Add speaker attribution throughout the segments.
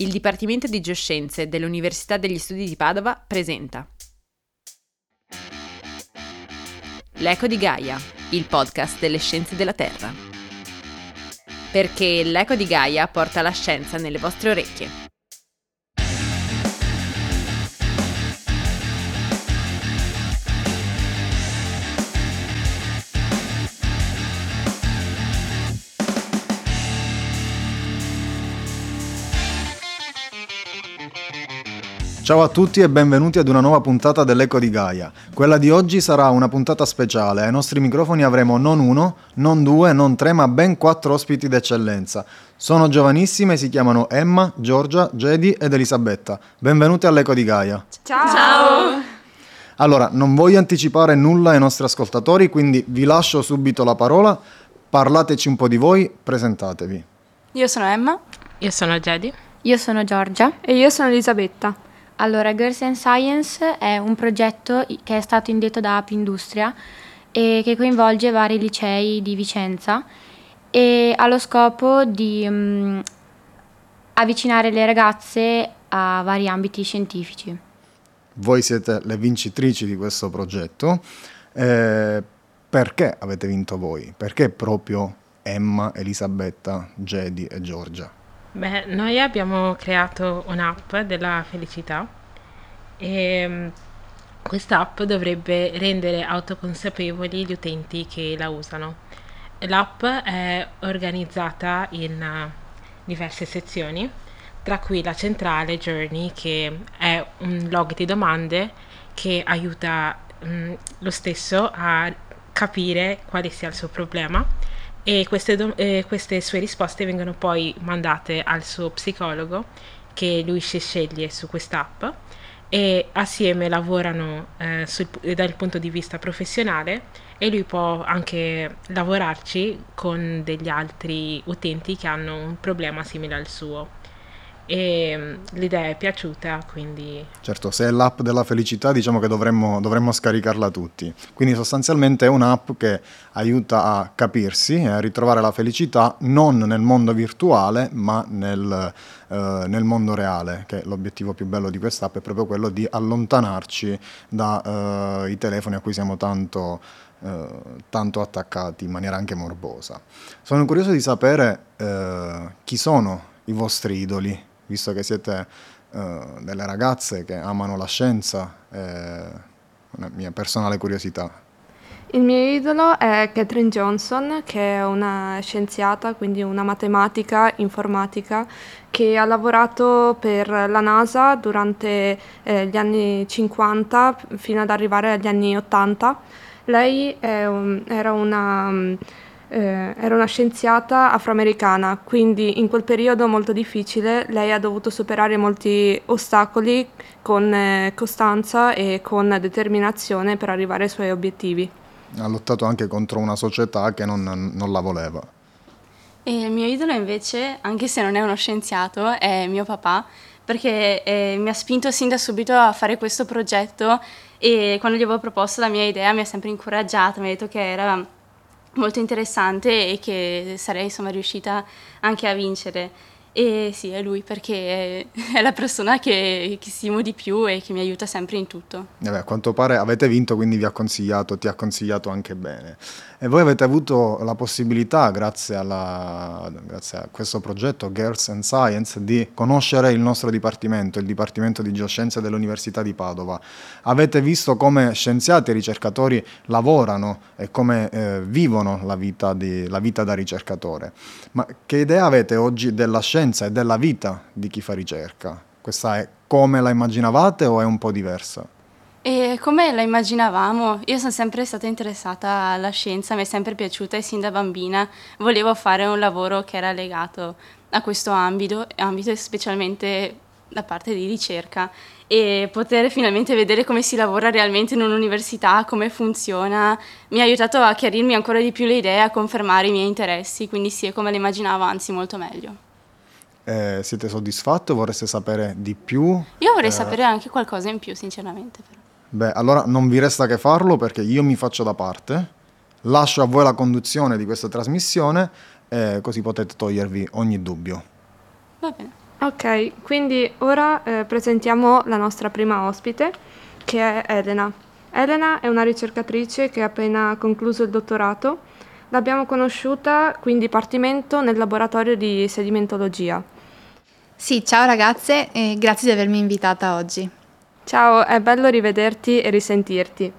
Speaker 1: Il Dipartimento di Geoscienze dell'Università degli Studi di Padova presenta L'Eco di Gaia, il podcast delle scienze della Terra. Perché l'Eco di Gaia porta la scienza nelle vostre orecchie.
Speaker 2: Ciao a tutti e benvenuti ad una nuova puntata dell'Eco di Gaia. Quella di oggi sarà una puntata speciale. Ai nostri microfoni avremo non uno, non due, non tre, ma ben quattro ospiti d'eccellenza. Sono giovanissime, si chiamano Emma, Giorgia, Jedi ed Elisabetta. Benvenute all'Eco di Gaia.
Speaker 3: Ciao! Ciao!
Speaker 2: Allora, non voglio anticipare nulla ai nostri ascoltatori, quindi vi lascio subito la parola. Parlateci un po' di voi, presentatevi.
Speaker 3: Io sono Emma.
Speaker 4: Io sono Jedi.
Speaker 5: Io sono Giorgia.
Speaker 6: E io sono Elisabetta.
Speaker 5: Allora, Girls and Science è un progetto che è stato indetto da Apindustria e che coinvolge vari licei di Vicenza e ha lo scopo di um, avvicinare le ragazze a vari ambiti scientifici.
Speaker 2: Voi siete le vincitrici di questo progetto. Eh, perché avete vinto voi? Perché proprio Emma, Elisabetta, Jedi e Giorgia?
Speaker 4: Beh, noi abbiamo creato un'app della felicità e mm, quest'app dovrebbe rendere autoconsapevoli gli utenti che la usano. L'app è organizzata in uh, diverse sezioni, tra cui la centrale Journey, che è un log di domande che aiuta um, lo stesso a capire quale sia il suo problema e queste, do- eh, queste sue risposte vengono poi mandate al suo psicologo che lui si sceglie su quest'app e assieme lavorano eh, sul, dal punto di vista professionale e lui può anche lavorarci con degli altri utenti che hanno un problema simile al suo e mm, l'idea è piaciuta, quindi...
Speaker 2: Certo, se è l'app della felicità diciamo che dovremmo, dovremmo scaricarla tutti. Quindi sostanzialmente è un'app che aiuta a capirsi e a ritrovare la felicità non nel mondo virtuale ma nel, eh, nel mondo reale, che l'obiettivo più bello di quest'app è proprio quello di allontanarci dai eh, telefoni a cui siamo tanto... Eh, tanto attaccati in maniera anche morbosa. Sono curioso di sapere eh, chi sono i vostri idoli visto che siete uh, delle ragazze che amano la scienza, è una mia personale curiosità.
Speaker 6: Il mio idolo è Catherine Johnson, che è una scienziata, quindi una matematica informatica, che ha lavorato per la NASA durante eh, gli anni 50 fino ad arrivare agli anni 80. Lei un, era una eh, era una scienziata afroamericana, quindi in quel periodo molto difficile lei ha dovuto superare molti ostacoli con eh, costanza e con determinazione per arrivare ai suoi obiettivi.
Speaker 2: Ha lottato anche contro una società che non, non la voleva.
Speaker 3: E il mio idolo invece, anche se non è uno scienziato, è mio papà, perché eh, mi ha spinto sin da subito a fare questo progetto e quando gli avevo proposto la mia idea mi ha sempre incoraggiato, mi ha detto che era molto interessante e che sarei insomma riuscita anche a vincere. E sì, è lui perché è la persona che, che stimo di più e che mi aiuta sempre in tutto.
Speaker 2: Eh beh, a quanto pare avete vinto, quindi vi ha consigliato, ti ha consigliato anche bene. E voi avete avuto la possibilità, grazie, alla, grazie a questo progetto Girls and Science, di conoscere il nostro dipartimento, il Dipartimento di Geoscienze dell'Università di Padova. Avete visto come scienziati e ricercatori lavorano e come eh, vivono la vita, di, la vita da ricercatore. Ma che idea avete oggi della scienza e della vita di chi fa ricerca? Questa è come la immaginavate o è un po' diversa?
Speaker 3: E come la immaginavamo, io sono sempre stata interessata alla scienza, mi è sempre piaciuta e sin da bambina volevo fare un lavoro che era legato a questo ambito, ambito specialmente da parte di ricerca e poter finalmente vedere come si lavora realmente in un'università, come funziona, mi ha aiutato a chiarirmi ancora di più le idee, a confermare i miei interessi, quindi sì, è come le immaginavo, anzi molto meglio.
Speaker 2: Eh, siete soddisfatti o vorreste sapere di più?
Speaker 3: Io vorrei eh... sapere anche qualcosa in più, sinceramente. Però.
Speaker 2: Beh, allora non vi resta che farlo perché io mi faccio da parte, lascio a voi la conduzione di questa trasmissione e così potete togliervi ogni dubbio.
Speaker 3: Va bene.
Speaker 6: Ok, quindi ora eh, presentiamo la nostra prima ospite, che è Elena. Elena è una ricercatrice che ha appena concluso il dottorato. L'abbiamo conosciuta qui in dipartimento nel laboratorio di sedimentologia.
Speaker 7: Sì, ciao ragazze e grazie di avermi invitata oggi.
Speaker 6: Ciao, è bello rivederti e risentirti.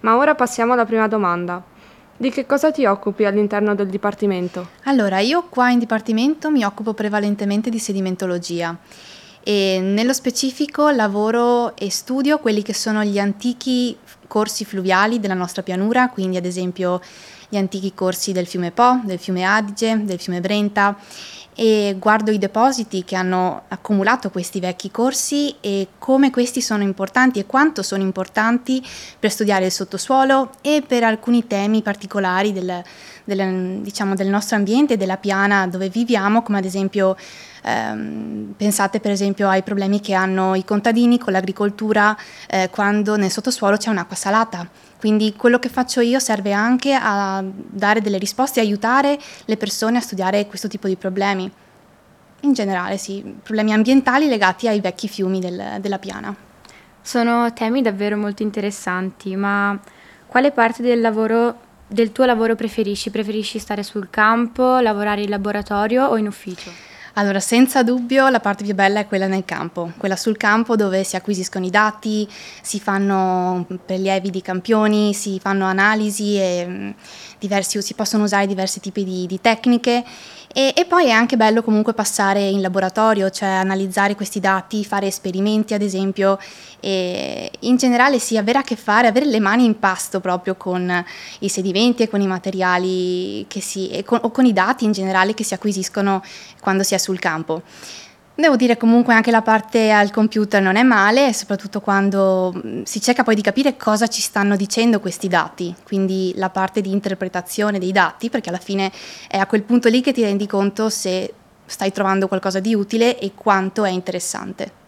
Speaker 6: Ma ora passiamo alla prima domanda. Di che cosa ti occupi all'interno del dipartimento?
Speaker 7: Allora, io qua in dipartimento mi occupo prevalentemente di sedimentologia e nello specifico lavoro e studio quelli che sono gli antichi corsi fluviali della nostra pianura, quindi ad esempio gli antichi corsi del fiume Po, del fiume Adige, del fiume Brenta e guardo i depositi che hanno accumulato questi vecchi corsi e come questi sono importanti e quanto sono importanti per studiare il sottosuolo e per alcuni temi particolari del, del, diciamo, del nostro ambiente, della piana dove viviamo, come ad esempio ehm, pensate per esempio ai problemi che hanno i contadini con l'agricoltura eh, quando nel sottosuolo c'è un'acqua salata quindi quello che faccio io serve anche a dare delle risposte aiutare le persone a studiare questo tipo di problemi. In generale, sì, problemi ambientali legati ai vecchi fiumi del, della piana.
Speaker 5: Sono temi davvero molto interessanti, ma quale parte del, lavoro, del tuo lavoro preferisci? Preferisci stare sul campo, lavorare in laboratorio o in ufficio?
Speaker 7: Allora, senza dubbio la parte più bella è quella nel campo, quella sul campo dove si acquisiscono i dati, si fanno prelievi di campioni, si fanno analisi e mm, diversi, si possono usare diversi tipi di, di tecniche e, e, poi è anche bello comunque passare in laboratorio, cioè analizzare questi dati, fare esperimenti ad esempio e in generale sì, avere a che fare, avere le mani in pasto proprio con i sedimenti e con i materiali si, con, o con i dati in generale che si acquisiscono quando si è sul campo. Devo dire comunque anche la parte al computer non è male, soprattutto quando mm, si cerca poi di capire cosa ci stanno dicendo questi dati, quindi la parte di interpretazione dei dati, perché alla fine è a quel punto lì che ti rendi conto se stai trovando qualcosa di utile e quanto è interessante.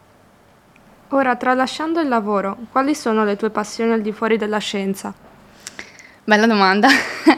Speaker 6: Ora, tralasciando il lavoro, quali sono le tue passioni al di fuori della scienza?
Speaker 7: Bella domanda.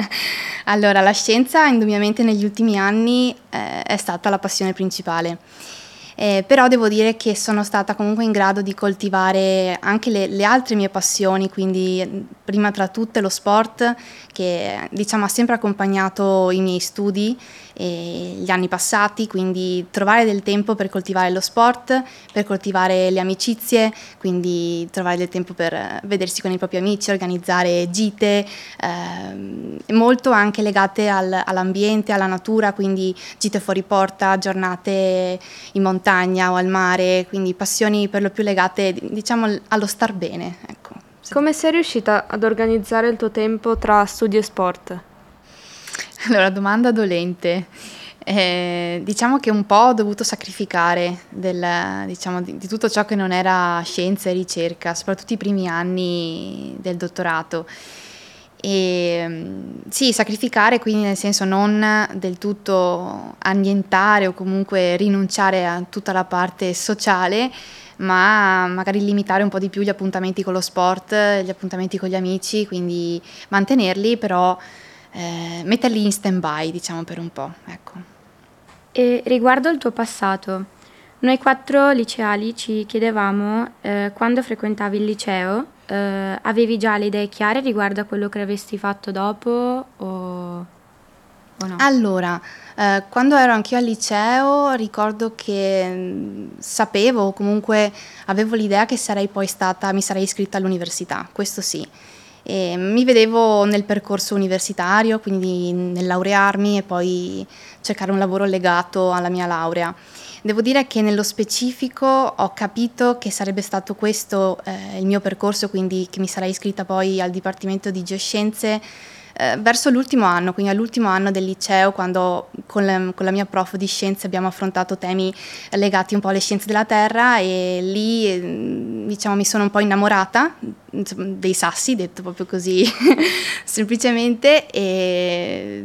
Speaker 7: allora, la scienza indubbiamente negli ultimi anni eh, è stata la passione principale eh, però devo dire che sono stata comunque in grado di coltivare anche le, le, altre mie passioni, quindi prima tra tutte lo sport che diciamo ha sempre accompagnato i miei studi gli anni passati, quindi trovare del tempo per coltivare lo sport, per coltivare le amicizie, quindi trovare del tempo per vedersi con i propri amici, organizzare gite, eh, molto anche legate al, all'ambiente, alla natura, quindi gite fuori porta, giornate in montagna o al mare, quindi passioni per lo più legate diciamo allo star bene. Ecco.
Speaker 6: Come sei riuscita ad organizzare il tuo tempo tra studio e sport?
Speaker 7: Allora, domanda dolente. Eh, diciamo che un po' ho dovuto sacrificare del, diciamo, di, di, tutto ciò che non era scienza e ricerca, soprattutto i primi anni del dottorato. E, mm, sì, sacrificare quindi nel senso non del tutto annientare o comunque rinunciare a tutta la parte sociale, ma magari limitare un po' di più gli appuntamenti con lo sport, gli appuntamenti con gli amici, quindi mantenerli, però eh, metterli in stand by, diciamo, per un po'. Ecco.
Speaker 5: E riguardo il tuo passato, noi quattro liceali ci chiedevamo, eh, quando frequentavi il liceo, eh, avevi già le idee chiare riguardo a quello che avresti fatto dopo o, o no?
Speaker 7: Allora, eh, quando ero anch'io al liceo ricordo che mh, mm, sapevo, comunque avevo l'idea che sarei poi stata, mi sarei iscritta all'università, questo sì. E mi vedevo nel percorso universitario, quindi nel laurearmi e poi cercare un lavoro legato alla mia laurea. Devo dire che nello specifico ho capito che sarebbe stato questo eh, il mio percorso, quindi che mi sarei iscritta poi al Dipartimento di Geoscienze eh, verso l'ultimo anno, quindi all'ultimo anno del liceo, quando con, le, con, la mia prof di scienze abbiamo affrontato temi legati un po' alle scienze della Terra e lì eh, diciamo, mi sono un po' innamorata dei sassi, detto proprio così semplicemente. E,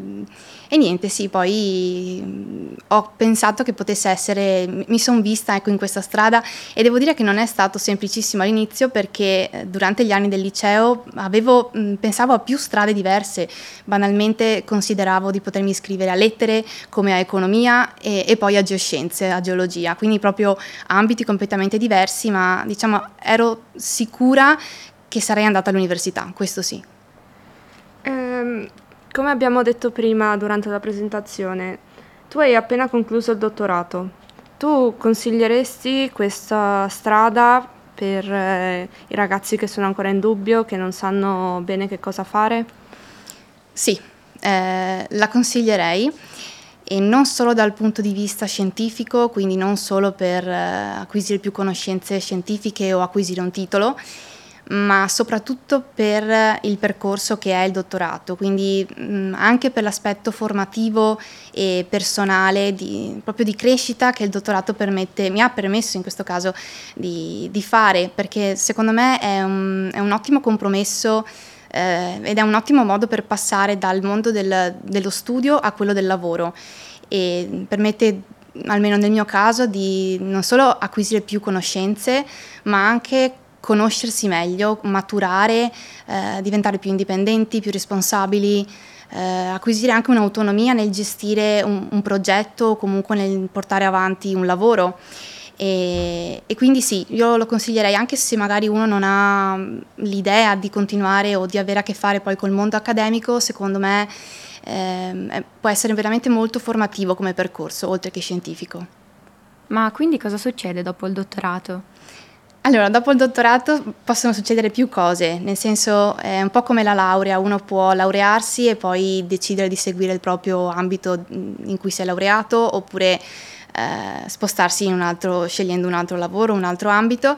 Speaker 7: E niente, sì, poi ho pensato che potesse essere, mi sono vista ecco, in questa strada e devo dire che non è stato semplicissimo all'inizio perché eh, durante gli anni del liceo avevo, pensavo a più strade diverse, banalmente consideravo di potermi iscrivere a lettere come a economia e, e poi a geoscienze, a geologia, quindi proprio ambiti completamente diversi, ma diciamo ero sicura che sarei andata all'università, questo sì.
Speaker 6: Ehm, come abbiamo detto prima durante la presentazione, tu hai appena concluso il dottorato. Tu consiglieresti questa strada per eh, i ragazzi che sono ancora in dubbio, che non sanno bene che cosa fare?
Speaker 7: Sì, eh, la consiglierei e non solo dal punto di vista scientifico, quindi non solo per eh, acquisire più conoscenze scientifiche o acquisire un titolo, ma soprattutto per il percorso che è il dottorato, quindi mh, anche per l'aspetto formativo e personale, di, proprio di crescita che il dottorato permette, mi ha permesso in questo caso di, di fare, perché secondo me è un, è un ottimo compromesso eh, ed è un ottimo modo per passare dal mondo del, dello studio a quello del lavoro e permette almeno nel mio caso, di non solo acquisire più conoscenze, ma anche conoscersi meglio, maturare, eh, diventare più indipendenti, più responsabili, eh, acquisire anche un'autonomia nel gestire un, un progetto o comunque nel portare avanti un lavoro. E, e, quindi sì, io lo consiglierei anche se magari uno non ha l'idea di continuare o di avere a che fare poi col mondo accademico, secondo me eh, può essere veramente molto formativo come percorso, oltre che scientifico.
Speaker 5: Ma quindi cosa succede dopo il dottorato?
Speaker 7: Allora, dopo il dottorato possono succedere più cose, nel senso è un po' come la laurea, uno può laurearsi e poi decidere di seguire il proprio ambito in cui si è laureato oppure eh, spostarsi un altro, scegliendo un altro lavoro, un altro ambito,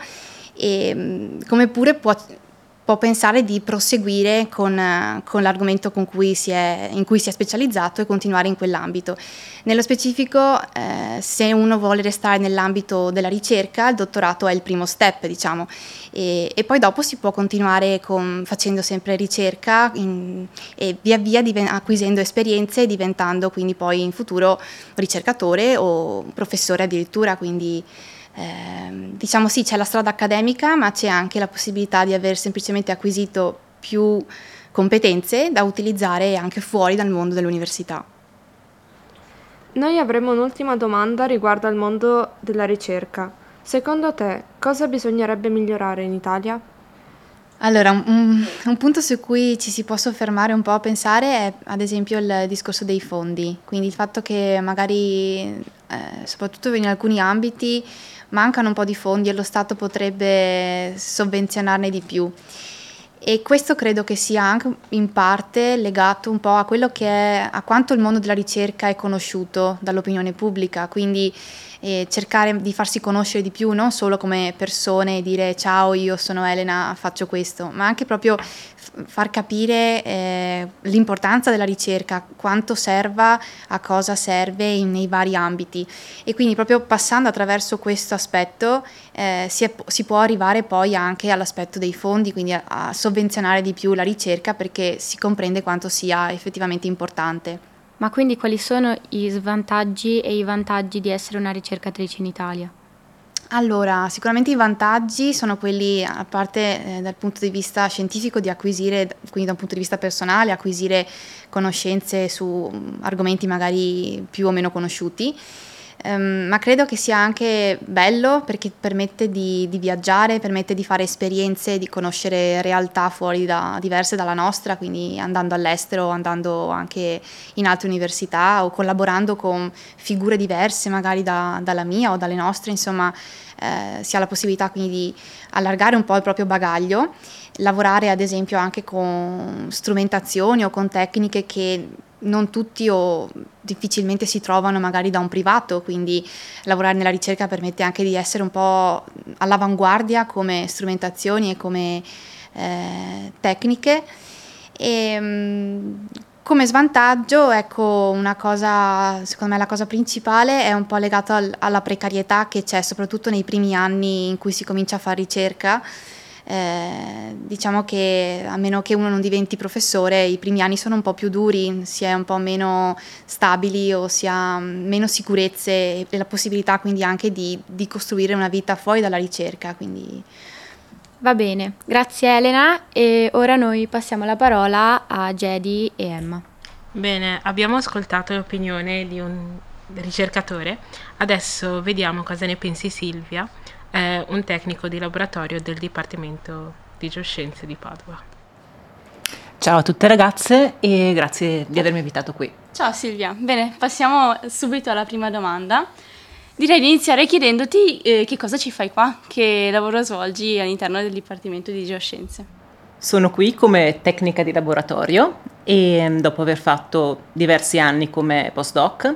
Speaker 7: e, come pure può può pensare di proseguire con, con l'argomento con cui è, in cui si è specializzato e continuare in quell'ambito. Nello specifico, eh, se uno vuole restare nell'ambito della ricerca, il dottorato è il primo step, diciamo, e, e poi dopo si può continuare con, facendo sempre ricerca in, e via via diven- acquisendo esperienze e diventando quindi poi in futuro ricercatore o professore addirittura, quindi eh, diciamo sì, c'è la strada accademica, ma c'è anche la possibilità di aver semplicemente acquisito più competenze da utilizzare anche fuori dal mondo dell'università.
Speaker 6: Noi avremo un'ultima domanda riguardo al mondo della ricerca. Secondo te, cosa bisognerebbe migliorare in Italia?
Speaker 7: Allora, un, un, punto su cui ci si può soffermare un po' a pensare è ad esempio il discorso dei fondi, quindi il fatto che magari, eh, soprattutto in alcuni ambiti, mancano un po' di fondi e lo Stato potrebbe sovvenzionarne di più. E questo credo che sia anche in parte legato un po' a quello che è, a quanto il mondo della ricerca è conosciuto dall'opinione pubblica, quindi eh, cercare di farsi conoscere di più, non solo come persone, dire ciao io sono Elena, faccio questo, ma anche proprio far capire eh, l'importanza della ricerca, quanto serva, a cosa serve in, nei vari ambiti e quindi proprio passando attraverso questo aspetto eh, si, è, si, può arrivare poi anche all'aspetto dei fondi, quindi a, a sovvenzionare di più la ricerca perché si comprende quanto sia effettivamente importante.
Speaker 5: Ma quindi quali sono i svantaggi e i vantaggi di essere una ricercatrice in Italia?
Speaker 7: Allora, sicuramente i vantaggi sono quelli, a parte eh, dal punto di vista scientifico, di acquisire, quindi da un punto di vista personale, acquisire conoscenze su mm, argomenti magari più o meno conosciuti Um, ma credo che sia anche bello perché permette di, di, viaggiare, permette di fare esperienze, di conoscere realtà fuori da, diverse dalla nostra, quindi andando all'estero, andando anche in altre università o collaborando con figure diverse magari da, dalla mia o dalle nostre, insomma eh, si ha la possibilità quindi di allargare un po' il proprio bagaglio, lavorare ad esempio anche con strumentazioni o con tecniche che non tutti o difficilmente si trovano magari da un privato, quindi lavorare nella ricerca permette anche di essere un po' all'avanguardia come strumentazioni e come eh, tecniche. E, mm, come svantaggio, ecco, una cosa, secondo me la cosa principale è un po' legata al, alla precarietà che c'è soprattutto nei primi anni in cui si comincia a fare ricerca eh, diciamo che a meno che uno non diventi professore, i primi anni sono un po' più duri, si è un po' meno stabili o si ha meno sicurezze e la possibilità quindi anche di, di costruire una vita fuori dalla ricerca. Quindi...
Speaker 5: Va bene, grazie Elena e ora noi passiamo la parola a Jedi e Emma.
Speaker 4: Bene, abbiamo ascoltato l'opinione di un ricercatore, adesso vediamo cosa ne pensi Silvia è un tecnico di laboratorio del Dipartimento di Geoscienze di Padova.
Speaker 8: Ciao a tutte ragazze e grazie di avermi invitato qui.
Speaker 3: Ciao Silvia, bene, passiamo subito alla prima domanda. Direi di iniziare chiedendoti eh, che cosa ci fai qua, che lavoro svolgi all'interno del Dipartimento di Geoscienze.
Speaker 8: Sono qui come tecnica di laboratorio e dopo aver fatto diversi anni come postdoc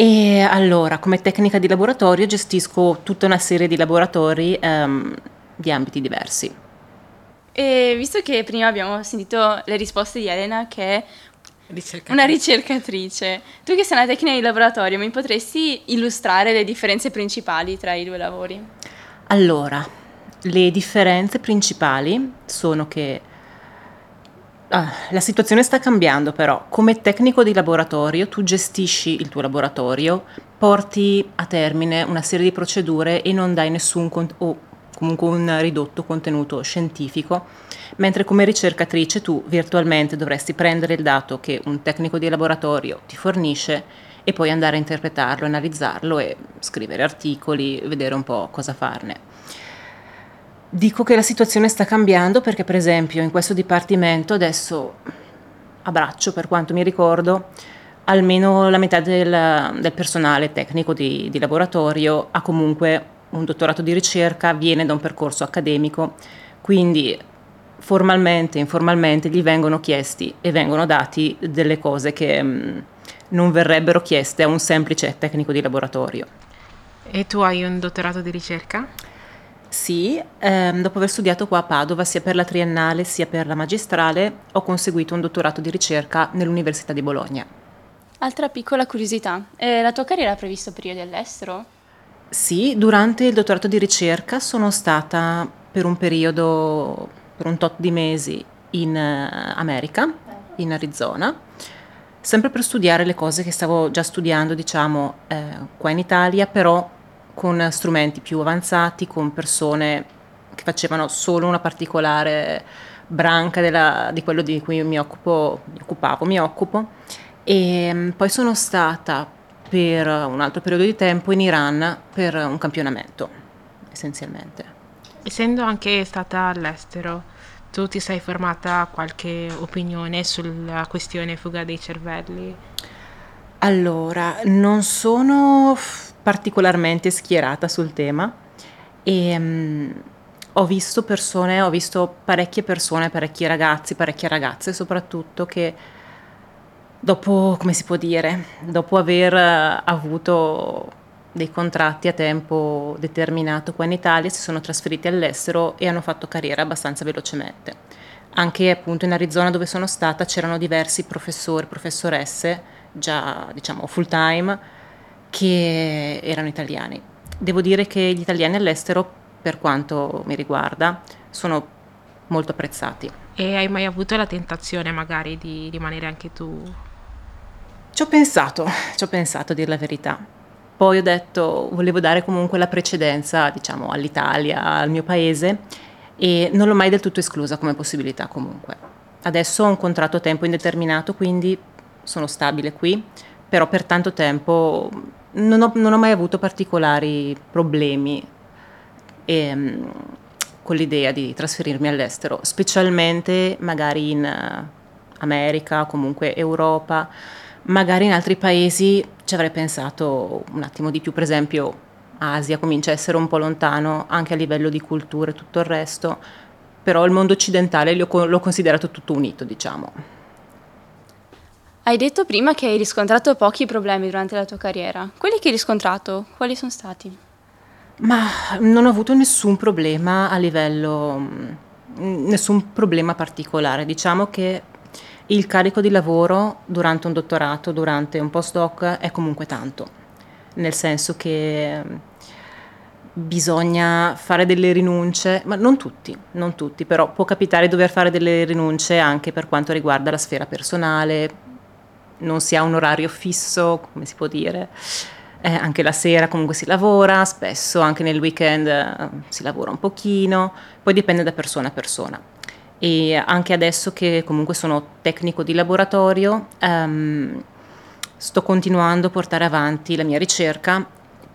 Speaker 8: e allora, come tecnica di laboratorio gestisco tutta una serie di laboratori um, di ambiti diversi.
Speaker 3: E visto che prima abbiamo sentito le risposte di Elena, che è
Speaker 4: ricercatrice.
Speaker 3: una ricercatrice, tu che sei una tecnica di laboratorio, mi potresti illustrare le differenze principali tra i due lavori?
Speaker 8: Allora, le differenze principali sono che Ah, la situazione sta cambiando però. Come tecnico di laboratorio tu gestisci il tuo laboratorio, porti a termine una serie di procedure e non dai nessun con- o comunque un ridotto contenuto scientifico, mentre come ricercatrice tu virtualmente dovresti prendere il dato che un tecnico di laboratorio ti fornisce e poi andare a interpretarlo, analizzarlo e scrivere articoli, vedere un po' cosa farne. Dico che la situazione sta cambiando perché per esempio in questo dipartimento adesso a braccio per quanto mi ricordo almeno la metà del, del personale tecnico di, di, laboratorio ha comunque un dottorato di ricerca, viene da un percorso accademico, quindi formalmente, informalmente gli vengono chiesti e vengono dati delle cose che mh, mm, non verrebbero chieste a un semplice tecnico di laboratorio.
Speaker 4: E tu hai un dottorato di ricerca?
Speaker 8: Sì, ehm, dopo aver studiato qua a Padova sia per la triennale sia per la magistrale, ho conseguito un dottorato di ricerca nell'Università di Bologna.
Speaker 3: Altra piccola curiosità, eh, la tua carriera ha previsto periodi all'estero?
Speaker 8: Sì, durante il dottorato di ricerca sono stata per un periodo, per un tot di mesi in uh, America, in Arizona, sempre per studiare le cose che stavo già studiando, diciamo, eh, qua in Italia, però con strumenti più avanzati, con persone che facevano solo una particolare branca della, di quello di cui mi, occupo, mi occupavo, mi occupo. E mm, poi sono stata per un altro periodo di tempo in Iran per un campionamento, essenzialmente.
Speaker 4: Essendo anche stata all'estero, tu ti sei formata qualche opinione sulla questione fuga dei cervelli?
Speaker 8: Allora, non sono particolarmente schierata sul tema e um, ho visto persone, ho visto parecchie persone, parecchi ragazzi, parecchie ragazze soprattutto che dopo, come si può dire, dopo aver avuto dei contratti a tempo determinato qua in Italia si sono trasferiti all'estero e hanno fatto carriera abbastanza velocemente. Anche appunto in Arizona dove sono stata c'erano diversi professori, professoresse già diciamo full time che erano italiani. Devo dire che gli italiani all'estero, per quanto mi riguarda, sono molto apprezzati.
Speaker 4: E hai mai avuto la tentazione magari di rimanere anche tu?
Speaker 8: Ci ho pensato, ci ho pensato a dire la verità. Poi ho detto, volevo dare comunque la precedenza, diciamo, all'Italia, al mio paese e non l'ho mai del tutto esclusa come possibilità comunque. Adesso ho un contratto a tempo indeterminato, quindi sono stabile qui, però per tanto tempo non ho, non ho mai avuto particolari problemi ehm, con l'idea di trasferirmi all'estero, specialmente magari in uh, America, comunque Europa, magari in altri paesi ci avrei pensato un attimo di più, per esempio Asia comincia a essere un po' lontano anche a livello di cultura e tutto il resto, però il mondo occidentale l'ho, l'ho considerato tutto unito, diciamo.
Speaker 3: Hai detto prima che hai riscontrato pochi problemi durante la tua carriera. Quelli che hai riscontrato, quali sono stati?
Speaker 8: Ma non ho avuto nessun problema a livello, mm, nessun problema particolare. Diciamo che il carico di lavoro durante un dottorato, durante un postdoc, è comunque tanto. Nel senso che bisogna fare delle rinunce, ma non tutti, non tutti, però può capitare di dover fare delle rinunce anche per quanto riguarda la sfera personale, non si ha un orario fisso, come si può dire, eh, anche la sera comunque si lavora, spesso anche nel weekend eh, si lavora un pochino, poi dipende da persona a persona. E anche adesso che comunque sono tecnico di laboratorio, ehm, sto continuando a portare avanti la mia ricerca,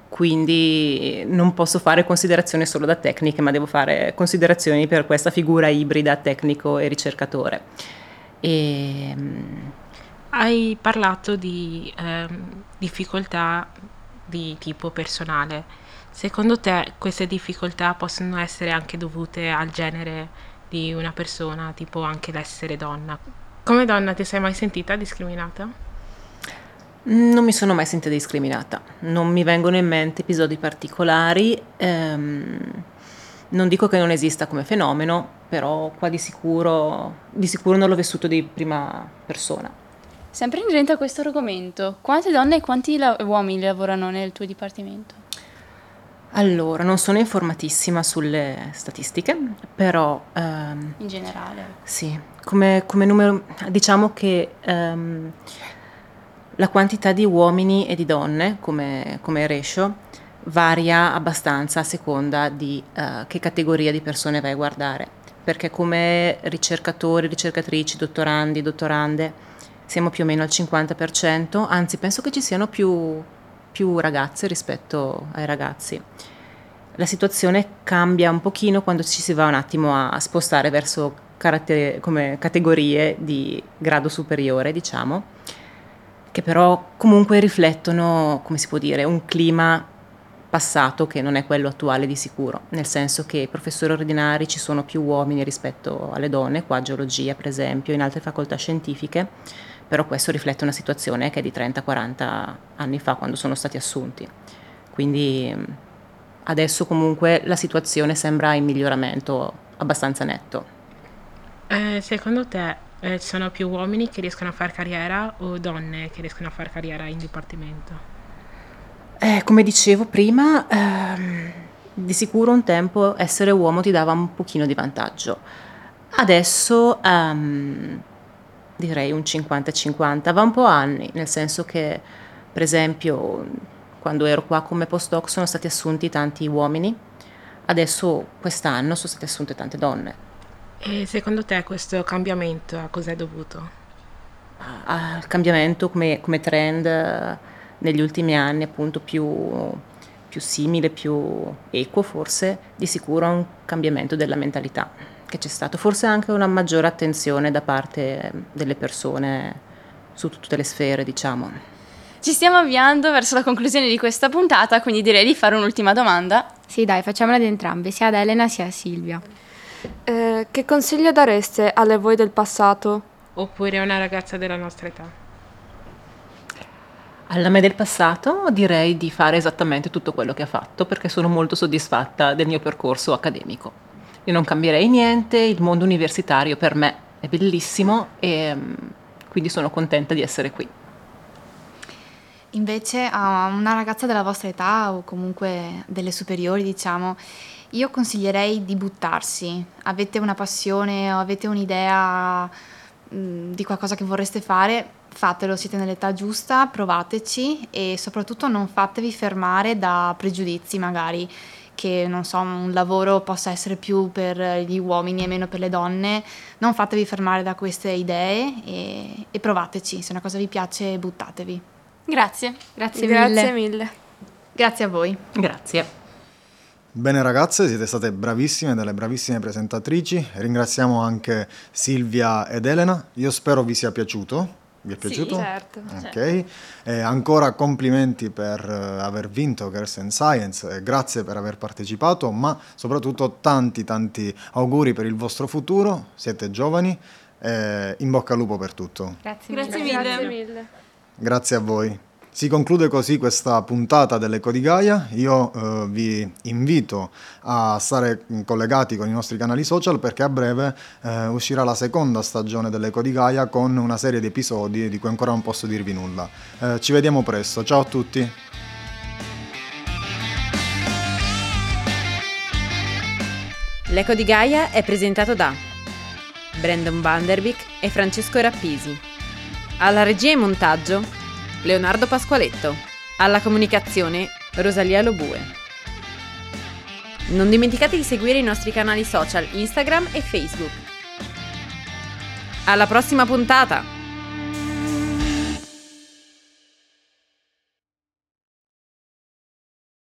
Speaker 8: quindi non posso fare considerazioni solo da tecniche, ma devo fare considerazioni per questa figura ibrida tecnico e ricercatore. E, ehm,
Speaker 4: Hai parlato di ehm, difficoltà di tipo personale. Secondo te queste difficoltà possono essere anche dovute al genere di una persona, tipo anche l'essere donna? Come donna ti sei mai sentita discriminata?
Speaker 8: Non mi sono mai sentita discriminata, non mi vengono in mente episodi particolari. Ehm, non dico che non esista come fenomeno, però qua di sicuro, di sicuro non l'ho vissuto di prima persona.
Speaker 3: Sempre inerente a questo argomento, quante donne e quanti la- uomini lavorano nel tuo dipartimento?
Speaker 8: Allora, non sono informatissima sulle statistiche, però ehm,
Speaker 3: In generale.
Speaker 8: sì, come, come numero, diciamo che ehm, la quantità di uomini e di donne come, come ratio varia abbastanza a seconda di eh, che categoria di persone vai a guardare, perché come ricercatori, ricercatrici, dottorandi, dottorande siamo più o meno al 50%, anzi penso che ci siano più, più ragazze rispetto ai ragazzi. La situazione cambia un pochino quando ci si va un attimo a spostare verso caratter- categorie di grado superiore, diciamo, che però comunque riflettono, come si può dire, un clima passato che non è quello attuale di sicuro, nel senso che professori ordinari ci sono più uomini rispetto alle donne, qua geologia per esempio, in altre facoltà scientifiche, però questo riflette una situazione che è di 30-40 anni fa quando sono stati assunti. Quindi adesso comunque la situazione sembra in miglioramento abbastanza netto.
Speaker 4: Eh, secondo te eh, ci sono più uomini che riescono a fare carriera o donne che riescono a fare carriera in dipartimento?
Speaker 8: Eh, come dicevo prima, ehm, di sicuro un tempo essere uomo ti dava un pochino di vantaggio. Adesso ehm, direi un 50-50, va un po' anni, nel senso che per esempio quando ero qua come postdoc sono stati assunti tanti uomini, adesso quest'anno sono state assunte tante donne.
Speaker 4: E secondo te questo cambiamento a cos'è dovuto?
Speaker 8: al cambiamento come, come trend negli ultimi anni appunto più, più simile, più equo forse, di sicuro a un cambiamento della mentalità che c'è stato, forse anche una maggiore attenzione da parte delle persone su tutte le sfere, diciamo.
Speaker 3: Ci stiamo avviando verso la conclusione di questa puntata, quindi direi di fare un'ultima domanda.
Speaker 5: Sì, dai, facciamola ad entrambe, sia ad Elena sia a Silvia.
Speaker 6: Eh, che consiglio dareste alle voi del passato?
Speaker 4: Oppure a una ragazza della nostra età?
Speaker 8: Alla me del passato direi di fare esattamente tutto quello che ha fatto perché sono molto soddisfatta del mio percorso accademico. Io non cambierei niente, il mondo universitario per me è bellissimo e mm, quindi sono contenta di essere qui.
Speaker 7: Invece a una ragazza della vostra età o comunque delle superiori, diciamo, io consiglierei di buttarsi. Avete una passione o avete un'idea mh, di qualcosa che vorreste fare, fatelo, siete nell'età giusta, provateci e soprattutto non fatevi fermare da pregiudizi magari che non so, un lavoro possa essere più per gli uomini e meno per le donne, non fatevi fermare da queste idee e, e provateci, se una cosa vi piace buttatevi.
Speaker 3: Grazie.
Speaker 7: Grazie,
Speaker 6: Grazie
Speaker 7: mille.
Speaker 6: mille.
Speaker 7: Grazie a voi.
Speaker 8: Grazie.
Speaker 2: Bene ragazze, siete state bravissime, delle bravissime presentatrici. Ringraziamo anche Silvia ed Elena. Io spero vi sia piaciuto. Vi è
Speaker 3: Sì,
Speaker 2: piaciuto?
Speaker 6: Certo.
Speaker 2: Ok, Eh, ancora complimenti per eh, aver vinto Girls and Science, eh, grazie per aver partecipato, ma soprattutto tanti tanti auguri per il vostro futuro, siete giovani, in bocca al lupo per tutto.
Speaker 7: Grazie,
Speaker 3: mille.
Speaker 6: Grazie mille.
Speaker 2: Grazie a voi. Si conclude così questa puntata dell'Eco di Gaia. Io eh, vi invito a stare collegati con i nostri canali social perché a breve eh, uscirà la seconda stagione dell'Eco di Gaia con una serie di episodi di cui ancora non posso dirvi nulla. Eh, ci vediamo presto. Ciao a tutti.
Speaker 1: L'Eco di Gaia è presentato da Brandon Vanderbeek e Francesco Rappisi. Alla regia e montaggio Leonardo Pasqualetto. Alla comunicazione Rosalia Lobue. Non dimenticate di seguire i nostri canali social Instagram e Facebook. Alla prossima puntata!